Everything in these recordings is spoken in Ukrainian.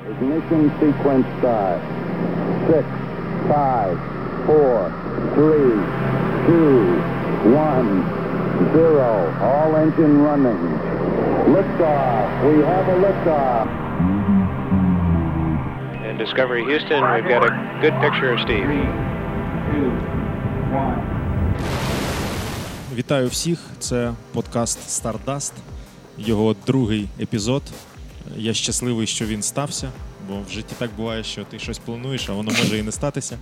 Ignition sequence start. Six, five, four, three, two, one, zero. All engine running. Liftoff. We have a liftoff. And Discovery Houston, we've got a good picture of Steve. Вітаю всіх. Це подкаст Stardust, його другий епізод. Я щасливий, що він стався, бо в житті так буває, що ти щось плануєш, а воно може і не статися.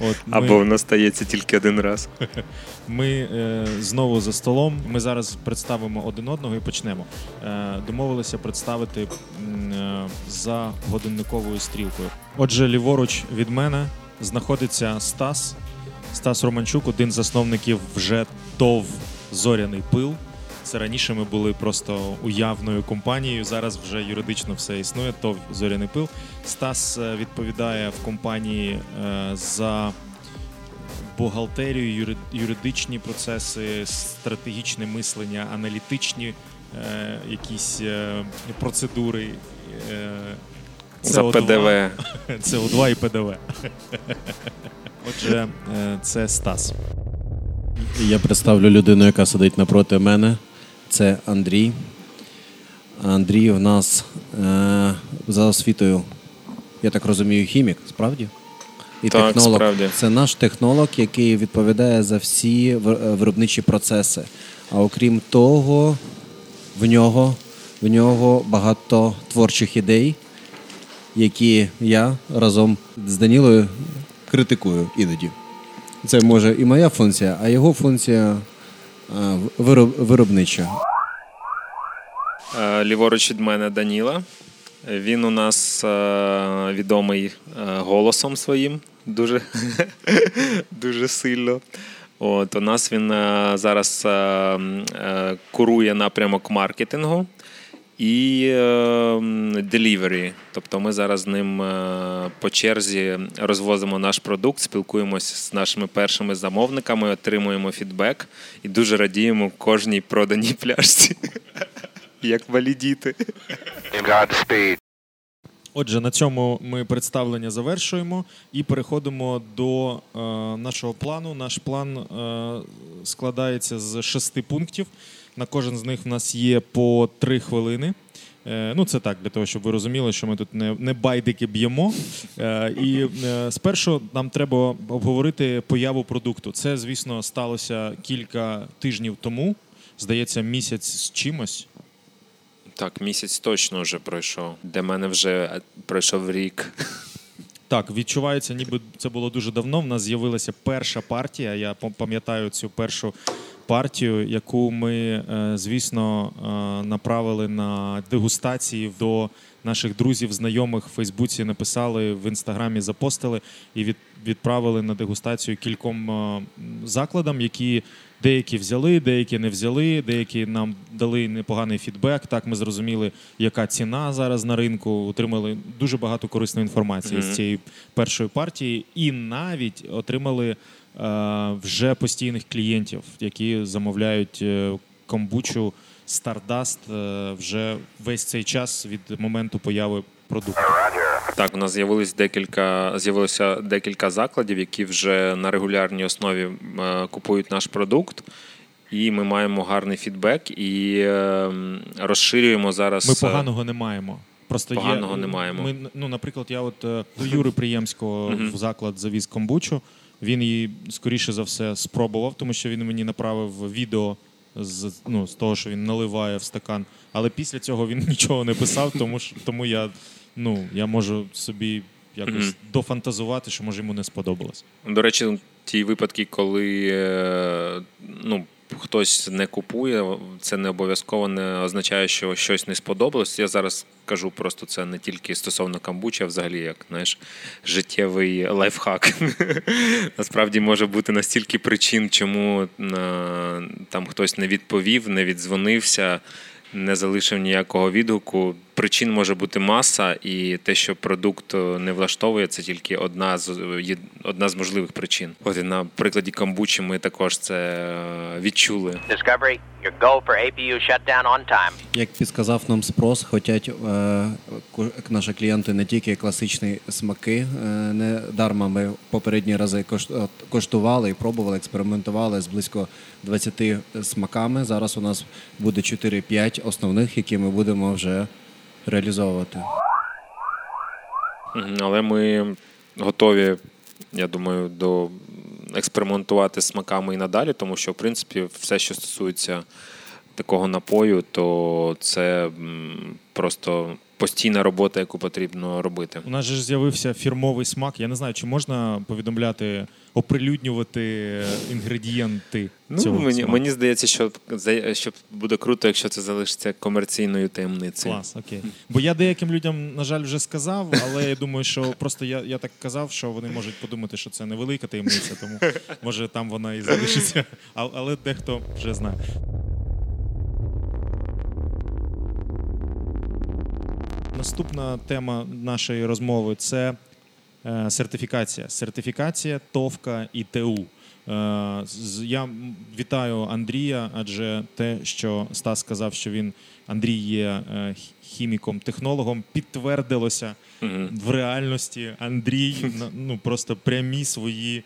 От ми, Або воно стається тільки один раз. ми е, знову за столом. Ми зараз представимо один одного і почнемо. Е, домовилися представити е, за годинниковою стрілкою. Отже, ліворуч від мене знаходиться Стас. Стас Романчук, один з засновників вже ТОВ Зоряний пил. Це раніше ми були просто уявною компанією. Зараз вже юридично все існує. ТОВ Зоряний пил. Стас е, відповідає в компанії е, за бухгалтерію, юри- юридичні процеси, стратегічне мислення, аналітичні е, якісь процедури. За CO2. ПДВ. СО2 і ПДВ. Отже, це Стас. Я представлю людину, яка сидить напроти мене. Це Андрій. Андрій в нас е, за освітою, я так розумію, хімік, справді? І Так, технолог. справді. Це наш технолог, який відповідає за всі е, виробничі процеси. А окрім того, в нього, в нього багато творчих ідей, які я разом з Данілою критикую іноді. Це може і моя функція, а його функція вироб, виробнича. Е, Ліворуч від мене Даніла. Він у нас е, відомий е, голосом своїм дуже, дуже сильно. От, у нас він е, зараз е, е, курує напрямок маркетингу і е, delivery. Тобто ми зараз з ним е, по черзі розвозимо наш продукт, спілкуємося з нашими першими замовниками, отримуємо фідбек і дуже радіємо кожній проданій пляшці. Як малі діти. Отже, на цьому ми представлення завершуємо і переходимо до е, нашого плану. Наш план е, складається з шести пунктів. На кожен з них в нас є по три хвилини. Е, ну, це так, для того, щоб ви розуміли, що ми тут не, не байдики б'ємо. Е, і е, спершу нам треба обговорити появу продукту. Це, звісно, сталося кілька тижнів тому. Здається, місяць з чимось. Так, місяць точно вже пройшов. Для мене вже пройшов рік. Так, відчувається, ніби це було дуже давно. В нас з'явилася перша партія. Я пам- пам'ятаю цю першу партію, яку ми, е, звісно, е, направили на дегустації до наших друзів, знайомих в Фейсбуці, написали в інстаграмі, запостили і від, відправили на дегустацію кільком е, закладам, які деякі взяли, деякі не взяли, деякі нам дали непоганий фідбек. Так ми зрозуміли, яка ціна зараз на ринку. Отримали дуже багато корисної інформації з цієї першої партії, і навіть отримали е, вже постійних клієнтів, які замовляють е, комбучу Stardust е, вже весь цей час від моменту появи продукту. Так, у нас з'явилось декілька з'явилося декілька закладів, які вже на регулярній основі е, купують наш продукт. І ми маємо гарний фідбек і е, розширюємо зараз. Ми е, поганого не маємо. Просто Поганого є, не маємо. Ми, ну, наприклад, я от до Юри Приємського в заклад завіз комбучу. Він її скоріше за все спробував, тому що він мені направив відео з, ну, з того, що він наливає в стакан. Але після цього він нічого не писав, тому що тому я, ну, я можу собі якось Мгм. дофантазувати, що може йому не сподобалось. До речі, ті випадки, коли е, ну, хтось не купує, це не обов'язково не означає, що щось не сподобалось. Я зараз кажу просто це не тільки стосовно камбучі, а взагалі як знаєш, життєвий лайфхак. Насправді може бути настільки причин, чому е, там хтось не відповів, не віддзвонився. Не залишив ніякого відгуку. Причин може бути маса, і те, що продукт е, не влаштовує, це тільки одна з одна з можливих причин. От і на прикладі камбучі ми також це е, відчули. Discovery, your go for APU shutdown on time. Як підказав нам спрос, хотять е, наші клієнти не тільки класичні смаки, е, не дарма ми попередні рази коштували і пробували, експериментували з близько 20 смаками. Зараз у нас буде 4-5 основних, які ми будемо вже реалізовувати. Але ми готові, я думаю, до експериментувати з смаками і надалі, тому що, в принципі, все, що стосується такого напою, то це просто постійна робота, яку потрібно робити. У нас же з'явився фірмовий смак. Я не знаю, чи можна повідомляти, оприлюднювати інгредієнти. Ну, цього Мені смаку? мені здається, що що буде круто, якщо це залишиться комерційною таємницею. Клас, окей. Бо я деяким людям, на жаль, вже сказав, але я думаю, що просто я я так казав, що вони можуть подумати, що це невелика таємниця, тому може там вона і залишиться. Але дехто вже знає. Наступна тема нашої розмови це е, сертифікація. Сертифікація, ТОВКа і ТУ. Е, я вітаю Андрія, адже те, що Стас сказав, що він Андрій є е, хіміком-технологом, підтвердилося угу. в реальності. Андрій ну просто прямі свої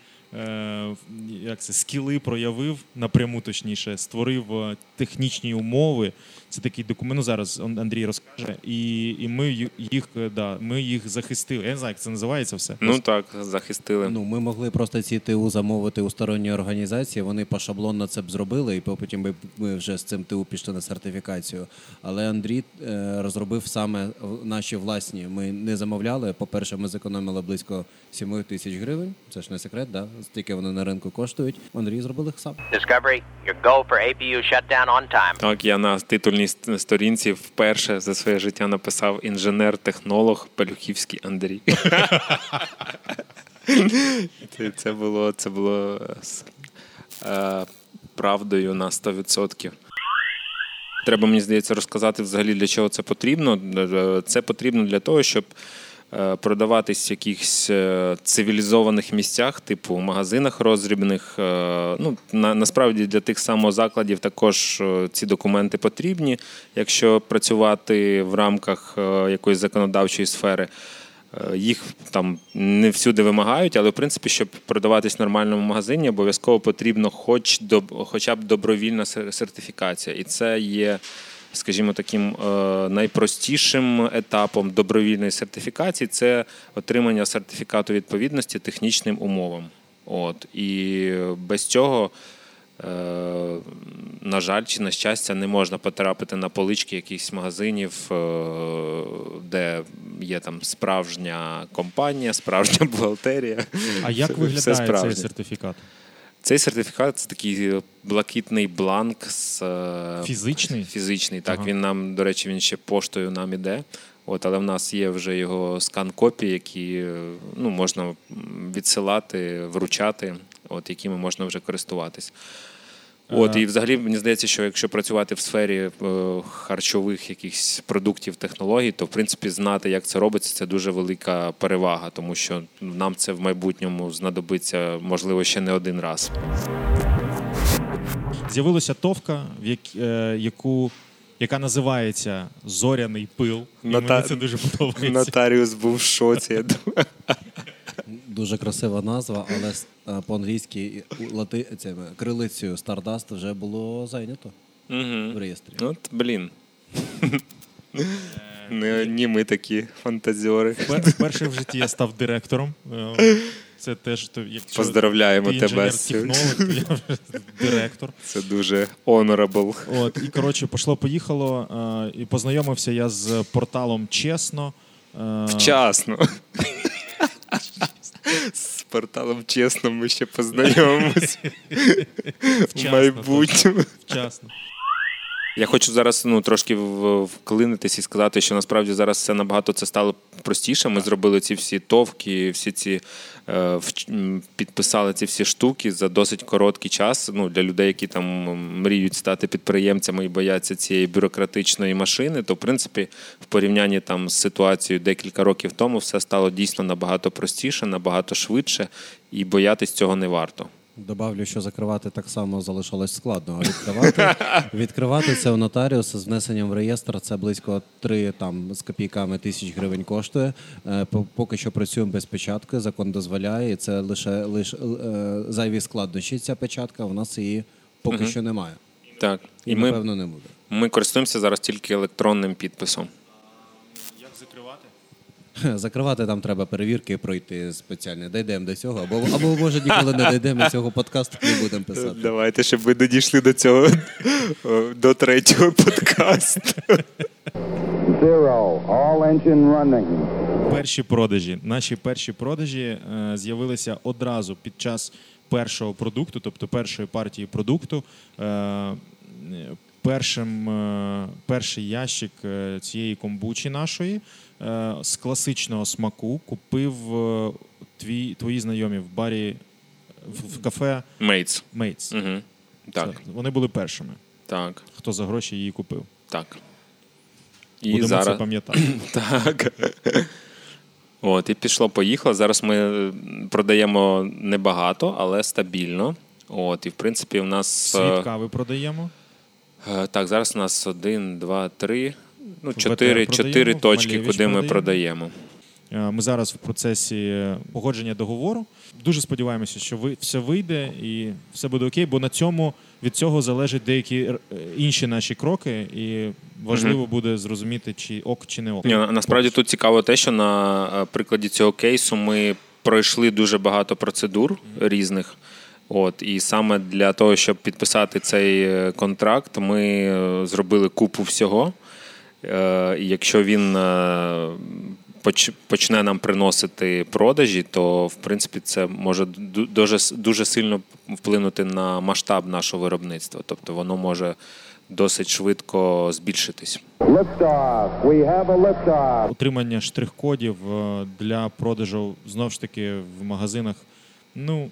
як це, скіли проявив напряму, точніше, створив е, технічні умови. Це такий документ. Ну, зараз Андрій розкаже, і і ми їх е, да, ми їх захистили. Я не знаю, як це називається все. Ну так, захистили. Ну, Ми могли просто ці ТУ замовити у сторонній організації. Вони пошаблонно це б зробили, і потім би ми вже з цим ТУ пішли на сертифікацію. Але Андрій е, розробив саме наші власні. Ми не замовляли. По-перше, ми зекономили близько 7 тисяч гривень. Це ж не секрет, да? Стільки вони на ринку коштують. Андрій зробив їх сам. Discovery, your go for APU shutdown on time. Так, я на титульній сторінці вперше за своє життя написав інженер-технолог Пелюхівський Андрій. Це було це було е, правдою на 100%. Треба, мені здається, розказати взагалі, для чого це потрібно. Е, це потрібно для того, щоб Е, продаватись в якихось е, цивілізованих місцях, типу в магазинах розрібних. Е, ну, на, Насправді для тих самозакладів також ці документи потрібні, якщо працювати в рамках якоїсь законодавчої сфери. Їх там не всюди вимагають, але в принципі, щоб продаватись в нормальному магазині, обов'язково потрібно хоч до, хоча б добровільна сертифікація. І це є скажімо, таким е, найпростішим етапом добровільної сертифікації це отримання сертифікату відповідності технічним умовам. От І без цього. Е, на жаль, чи на щастя, не можна потрапити на полички якихось магазинів, е, де є там справжня компанія, справжня бухгалтерія. А як виглядає цей сертифікат? Цей сертифікат це такий блакитний бланк з е, фізичний. Фізичний. Так, ага. він нам, до речі, він ще поштою нам іде. От, Але в нас є вже його скан-копії, які е, ну, можна відсилати, вручати, от, якими можна вже користуватись. От і взагалі мені здається, що якщо працювати в сфері е, харчових якихось продуктів, технологій, то в принципі знати, як це робиться, це дуже велика перевага, тому що нам це в майбутньому знадобиться можливо ще не один раз. З'явилася товка, в е, яку яка називається Зоряний пил. І мені це дуже подобається. Нотаріус був в шоці. я думаю. Дуже красива назва, але е, по-англійськи лати... крилицею Stardust вже було зайнято угу. в реєстрі. От, блін. Не ні ми такі фантазіори. Вперше в житті я став директором. Е, це теж то, якщо Поздравляємо ти тебе. то я директор. Це дуже honorable. От, І коротше, пошло, поїхало. І познайомився я з порталом Чесно. Вчасно. Порталом чесно, ми ще познайомимось В майбутньому. Вчасно. Я хочу зараз ну, трошки вклинитись і сказати, що насправді зараз все набагато це стало простіше. Ми зробили ці всі товки, всі ці е, підписали ці всі штуки за досить короткий час. Ну, для людей, які там мріють стати підприємцями і бояться цієї бюрократичної машини, то в принципі в порівнянні там з ситуацією декілька років тому все стало дійсно набагато простіше, набагато швидше, і боятись цього не варто. Добавлю, що закривати так само залишалось складно. А відкривати, відкривати це у нотаріуса з внесенням в реєстр це близько 3 там, з копійками тисяч гривень коштує. Е, по- Поки що працюємо без печатки, закон дозволяє, і це лише, лише зайві складнощі. Ця печатка, у нас її поки що немає. Так, І, і ми, напевно, не буде. ми користуємося зараз тільки електронним підписом. Закривати? Там треба перевірки пройти спеціальні. Дійдемо до цього, або, або може ніколи не дійдемо цього подкасту, не будемо писати. Давайте, щоб ви дійшли до цього до третього подкасту. Zero. All engine running. Перші продажі. Наші перші продажі е, з'явилися одразу під час першого продукту, тобто першої партії продукту. Е, першим, е, перший ящик е, цієї комбучі нашої з класичного смаку купив е, твій, твої знайомі в барі в, в кафе Мейтс. Mates. Угу. Так, Це- Вони були першими, так, хто за гроші її купив. так. І Будемо зараз це пам'ятати. так. От, і пішло, поїхало. Зараз ми е, продаємо небагато, але стабільно. От, і в принципі, у нас. Світ кави продаємо. е, Так, зараз у нас один, два, три. Ну, чотири, чотири точки, куди ми продаємо. Е, Ми зараз в процесі погодження договору. Дуже сподіваємося, що ви все вийде і все буде окей, бо на цьому від цього залежать деякі е, інші наші кроки, і важливо буде зрозуміти, чи ок, чи не ок. Ні, насправді тут цікаво те, що на е, прикладі цього кейсу ми пройшли дуже багато процедур різних. От, і саме для того, щоб підписати цей контракт, ми зробили купу всього. Е, І якщо він е, почне нам приносити продажі, то в принципі це може дуже, дуже сильно вплинути на масштаб нашого виробництва. Тобто воно може досить швидко збільшитись. Liftoff. We have a liftoff. Отримання штрих-кодів е, для продажу знову ж таки в магазинах. Ну,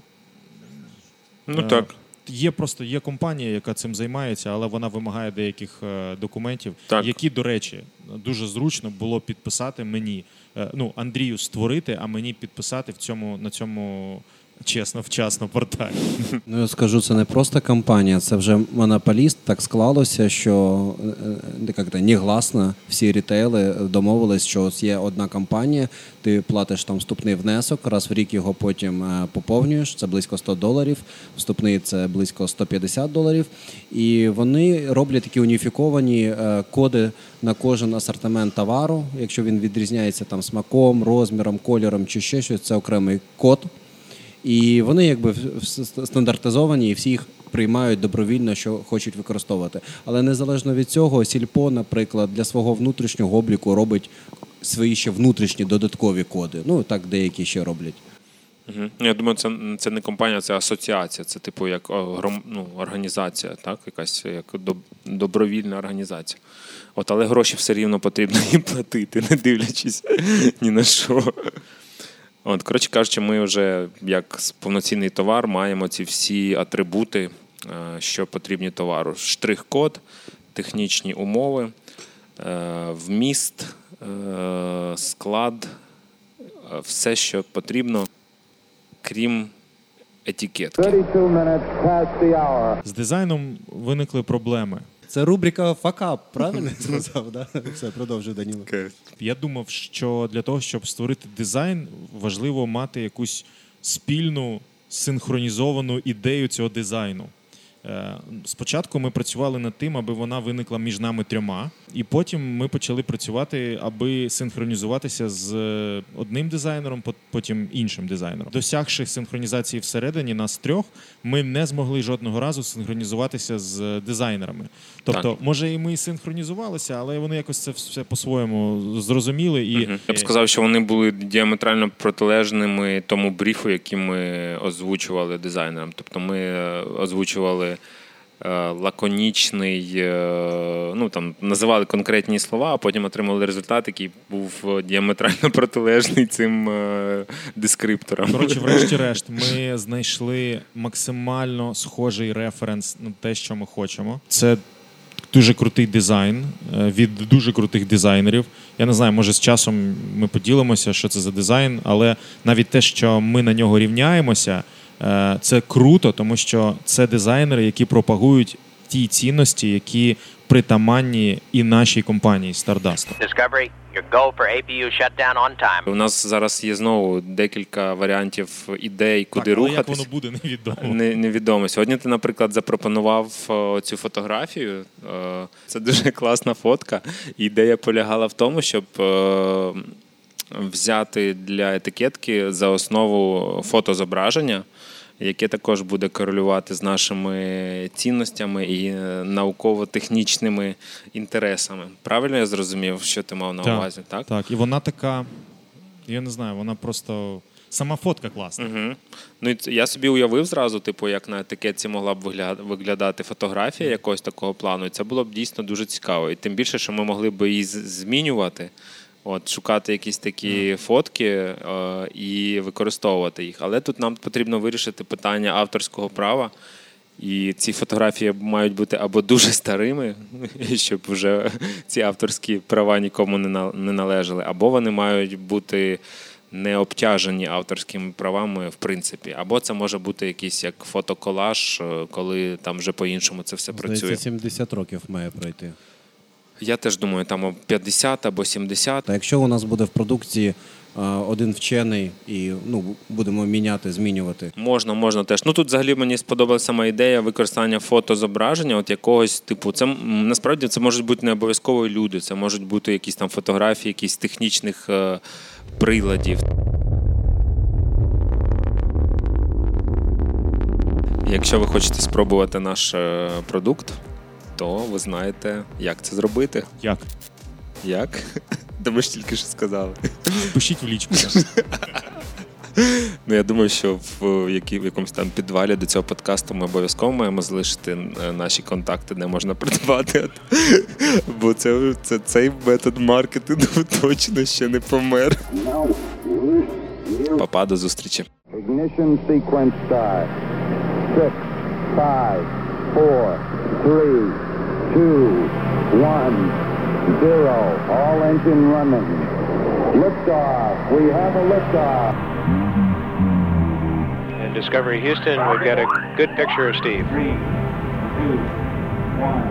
Ну Е, так. Є просто є компанія, яка цим займається, але вона вимагає деяких е, документів, Так. які, до речі, дуже зручно було підписати мені. е, ну, Андрію створити, а мені підписати в цьому на цьому чесно, вчасно порталі. Ну, я скажу, це не просто компанія, це вже монополіст. Так склалося, що е, е, як-то негласно всі рітейли домовились, що ось є одна компанія, ти платиш там вступний внесок, раз в рік його потім е, поповнюєш. Це близько 100 доларів. Вступний це близько 150 доларів. І вони роблять такі уніфіковані коди на кожен асортимент товару. Якщо він відрізняється там смаком, розміром, кольором чи ще щось, це окремий код. І вони якби стандартизовані, і всі їх приймають добровільно, що хочуть використовувати. Але незалежно від цього, сільпо, наприклад, для свого внутрішнього обліку робить свої ще внутрішні додаткові коди. Ну так деякі ще роблять. Я думаю, це, це не компанія, це асоціація. Це типу як ну, організація, так? Якась як добровільна організація. От, але гроші все рівно потрібно їм платити, не дивлячись ні на що. От, коротше кажучи, ми вже як повноцінний товар маємо ці всі атрибути, е, що потрібні товару: штрих-код, технічні умови, е, вміст, е, склад, все, що потрібно, крім етикетки. 32 minutes past the hour. З дизайном виникли проблеми. Це рубрика факап, правильно я сказав? Да? Все, продовжуй Даніло. Я думав, що для того, щоб створити дизайн, важливо мати якусь спільну синхронізовану ідею цього дизайну. Е, Спочатку ми працювали над тим, аби вона виникла між нами трьома, і потім ми почали працювати, аби синхронізуватися з е, одним дизайнером, пот- потім іншим дизайнером. Досягши синхронізації всередині нас трьох, ми не змогли жодного разу синхронізуватися з дизайнерами. Тобто, Так. може, і ми синхронізувалися, але вони якось це все по-своєму зрозуміли і Мгм. Я б сказав, що вони були діаметрально протилежними тому бріфу, який ми озвучували дизайнерам. Тобто ми е, озвучували е, лаконічний, е, ну там називали конкретні слова, а потім отримали результат, який був е, діаметрально протилежний цим е, дескрипторам. Коротше, врешті-решт, ми знайшли максимально схожий референс на те, що ми хочемо. Це дуже крутий дизайн е, від дуже крутих дизайнерів. Я не знаю, може з часом ми поділимося, що це за дизайн, але навіть те, що ми на нього рівняємося, е, це круто, тому що це дизайнери, які пропагують ті цінності, які притаманні і нашій компанії Stardust. Discovery, your go for APU shutdown on time. У нас зараз є знову декілька варіантів ідей, куди так, але як воно буде, невідомо. Не, невідомо. Сьогодні ти, наприклад, запропонував е, цю фотографію. Е, Це дуже класна фотка. Ідея полягала в тому, щоб е, взяти для етикетки за основу фотозображення, яке також буде корелювати з нашими цінностями і е, науково-технічними інтересами. Правильно я зрозумів, що ти мав на увазі? Так? так, і вона така, я не знаю, вона просто. Сама фотка класна. Угу. Ну я собі уявив зразу, типу, як на етикетці могла б вигля- виглядати фотографія якогось такого плану. І це було б дійсно дуже цікаво. І тим більше, що ми могли б її змінювати, от, шукати якісь такі фотки е, і використовувати їх. Але тут нам потрібно вирішити питання авторського права. І ці фотографії мають бути або дуже старими, щоб вже ці авторські права нікому не на- не належали, або вони мають бути не обтяжені авторськими правами, в принципі. Або це може бути якийсь як фотоколаж, е, коли там вже по-іншому це все працює. Здається, 70 років має пройти. Я теж думаю, там або 50 або 70. Та якщо у нас буде в продукції один вчений і ну, будемо міняти, змінювати. Можна, можна теж. Ну тут взагалі мені сподобалася сама ідея використання фотозображення, от якогось типу. Це насправді це можуть бути не обов'язково люди, це можуть бути якісь там фотографії, якісь технічних е, приладів. Якщо ви хочете спробувати наш е, продукт, то ви знаєте, як це зробити. Як? Як? Та ми ж тільки що сказали. Пишіть в лічку. Ну, я думаю, що в, які, в якомусь там підвалі до цього подкасту ми обов'язково маємо залишити е, наші контакти, де можна придбати. Бо це, це цей метод маркетингу точно ще не помер. Папа, до зустрічі. Ignition sequence start. Six, five, four, three, two, one, zero. All engine running. Liftoff. We have a liftoff. And Discovery Houston, we've got a good picture of Steve. Three, two, one.